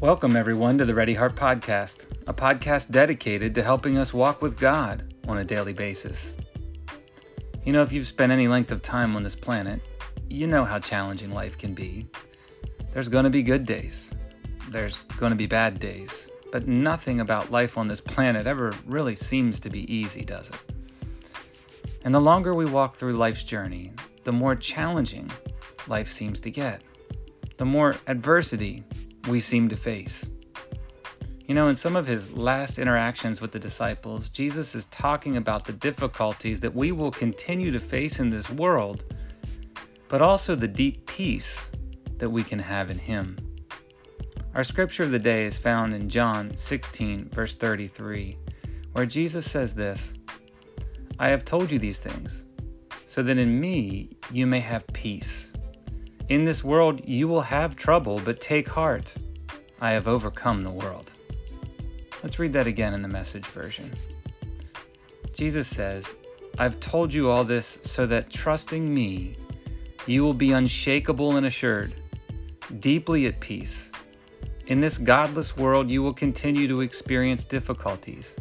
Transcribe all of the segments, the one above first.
Welcome, everyone, to the Ready Heart Podcast, a podcast dedicated to helping us walk with God on a daily basis. You know, if you've spent any length of time on this planet, you know how challenging life can be. There's going to be good days, there's going to be bad days, but nothing about life on this planet ever really seems to be easy, does it? And the longer we walk through life's journey, the more challenging life seems to get, the more adversity we seem to face. You know, in some of his last interactions with the disciples, Jesus is talking about the difficulties that we will continue to face in this world, but also the deep peace that we can have in him. Our scripture of the day is found in John 16, verse 33, where Jesus says this I have told you these things, so that in me you may have peace. In this world you will have trouble, but take heart. I have overcome the world. Let's read that again in the message version. Jesus says, I've told you all this so that trusting me, you will be unshakable and assured, deeply at peace. In this godless world, you will continue to experience difficulties,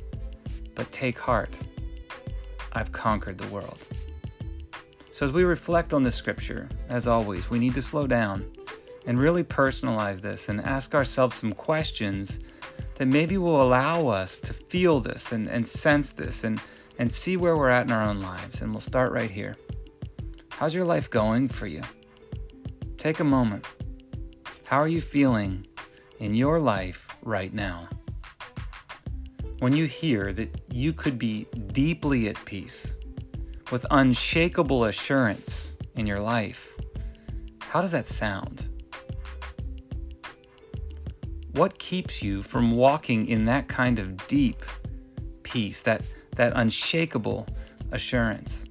but take heart. I've conquered the world. So, as we reflect on this scripture, as always, we need to slow down and really personalize this and ask ourselves some questions that maybe will allow us to feel this and, and sense this and, and see where we're at in our own lives. And we'll start right here. How's your life going for you? Take a moment. How are you feeling in your life right now? When you hear that you could be deeply at peace, with unshakable assurance in your life. How does that sound? What keeps you from walking in that kind of deep peace, that, that unshakable assurance?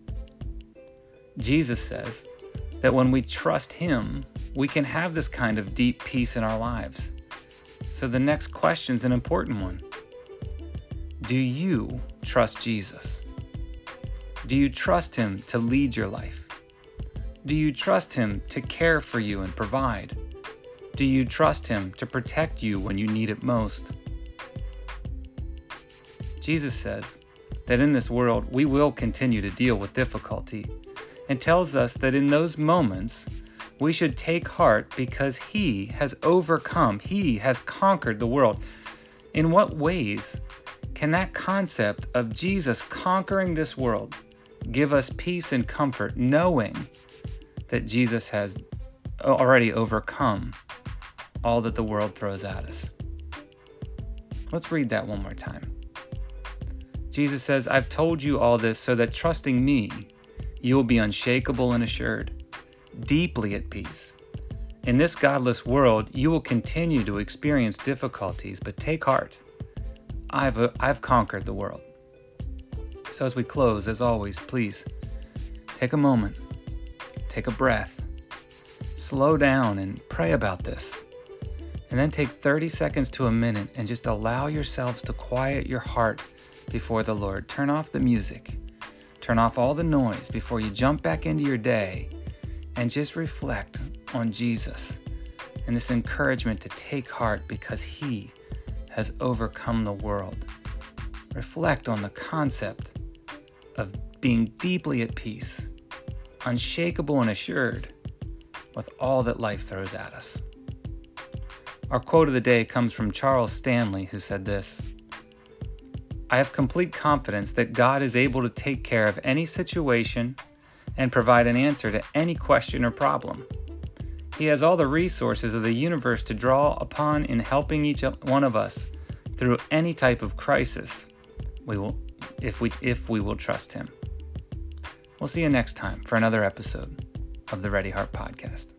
Jesus says that when we trust Him, we can have this kind of deep peace in our lives. So the next question is an important one Do you trust Jesus? Do you trust Him to lead your life? Do you trust Him to care for you and provide? Do you trust Him to protect you when you need it most? Jesus says that in this world we will continue to deal with difficulty and tells us that in those moments we should take heart because He has overcome, He has conquered the world. In what ways can that concept of Jesus conquering this world give us peace and comfort knowing that Jesus has already overcome all that the world throws at us. Let's read that one more time. Jesus says, I've told you all this so that trusting me, you will be unshakable and assured, deeply at peace. In this godless world, you will continue to experience difficulties, but take heart. I've, uh, I've conquered the world. So, as we close, as always, please take a moment, take a breath, slow down, and pray about this. And then take 30 seconds to a minute and just allow yourselves to quiet your heart before the Lord. Turn off the music, turn off all the noise before you jump back into your day, and just reflect on Jesus and this encouragement to take heart because He has overcome the world. Reflect on the concept of being deeply at peace, unshakable and assured with all that life throws at us. Our quote of the day comes from Charles Stanley, who said this I have complete confidence that God is able to take care of any situation and provide an answer to any question or problem. He has all the resources of the universe to draw upon in helping each one of us through any type of crisis. We will if we if we will trust him. We'll see you next time for another episode of the Ready Heart podcast.